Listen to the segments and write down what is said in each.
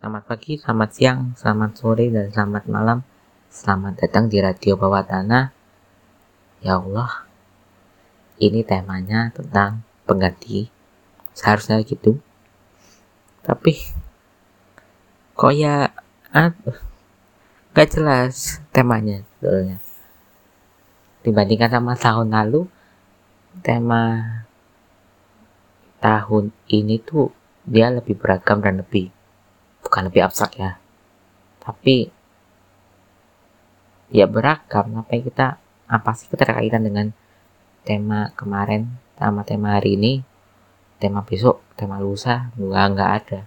Selamat pagi, selamat siang, selamat sore, dan selamat malam. Selamat datang di Radio Bawah Tanah. Ya Allah, ini temanya tentang pengganti. Seharusnya gitu. Tapi, kok ya, aduh, gak jelas temanya sebetulnya. Dibandingkan sama tahun lalu, tema tahun ini tuh dia lebih beragam dan lebih bukan lebih abstrak ya. Tapi ya beragam apa kita apa sih keterkaitan dengan tema kemarin sama tema hari ini? Tema besok tema lusa nggak nggak ada.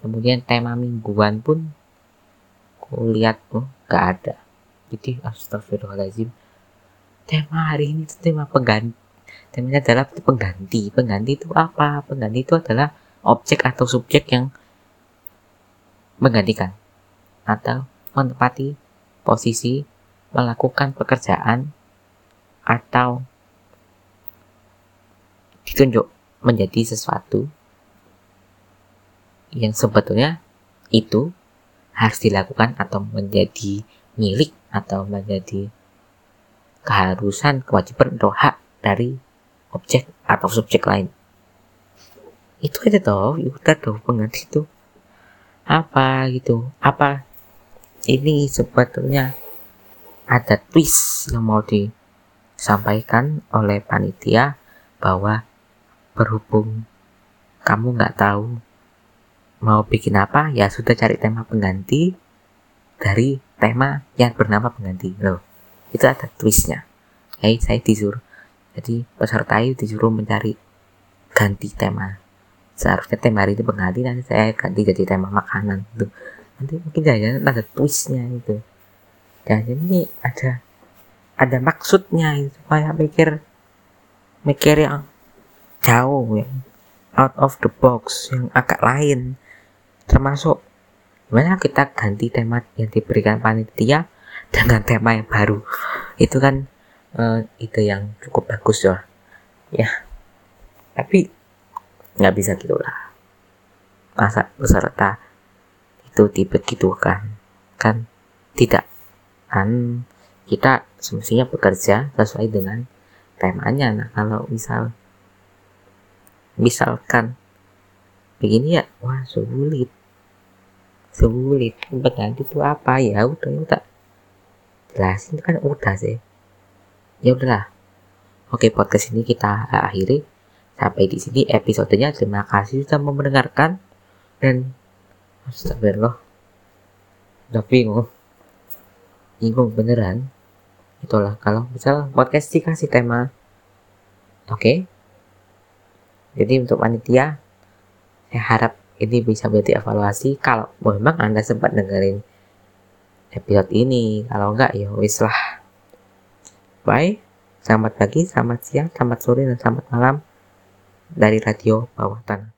Kemudian tema mingguan pun kulihat tuh nggak ada. Jadi astagfirullahaladzim tema hari ini tuh tema pengganti temanya adalah pengganti pengganti itu apa? Pengganti itu adalah objek atau subjek yang menggantikan atau menempati posisi melakukan pekerjaan atau ditunjuk menjadi sesuatu yang sebetulnya itu harus dilakukan atau menjadi milik atau menjadi keharusan kewajiban atau hak dari objek atau subjek lain. Itu aja toh udah tuh pengganti itu apa gitu. Apa? Ini sebetulnya ada twist yang mau disampaikan oleh panitia bahwa berhubung kamu nggak tahu mau bikin apa ya sudah cari tema pengganti dari tema yang bernama pengganti. Loh itu ada twistnya. Hey, saya disuruh jadi peserta itu disuruh mencari ganti tema seharusnya tema hari itu pengganti nanti saya ganti jadi tema makanan itu nanti mungkin jangan ada twistnya itu dan ini ada ada maksudnya itu supaya mikir mikir yang jauh ya out of the box yang agak lain. Termasuk gimana kita ganti tema yang diberikan panitia dengan tema yang baru. Itu kan uh, ide yang cukup bagus ya. Ya. Tapi nggak bisa gitulah masa peserta itu dibegitukan kan? Tidak. Kan kita semestinya bekerja sesuai dengan temanya. Nah kalau misal misalkan begini ya wah sulit. Sulit. Pengganti itu apa? Ya udah ya udah. Jelasin kan udah sih. Ya udahlah. Oke podcast ini kita akhiri Sampai di sini episodenya. Terima kasih sudah mendengarkan dan astagfirullah. Udah bingung. Bingung beneran. Itulah kalau misal podcast dikasih tema. Oke. Okay. Jadi untuk panitia saya harap ini bisa menjadi evaluasi kalau memang Anda sempat dengerin episode ini. Kalau enggak ya wis lah. Bye. Selamat pagi, selamat siang, selamat sore, dan selamat malam dari radio bawah tanah.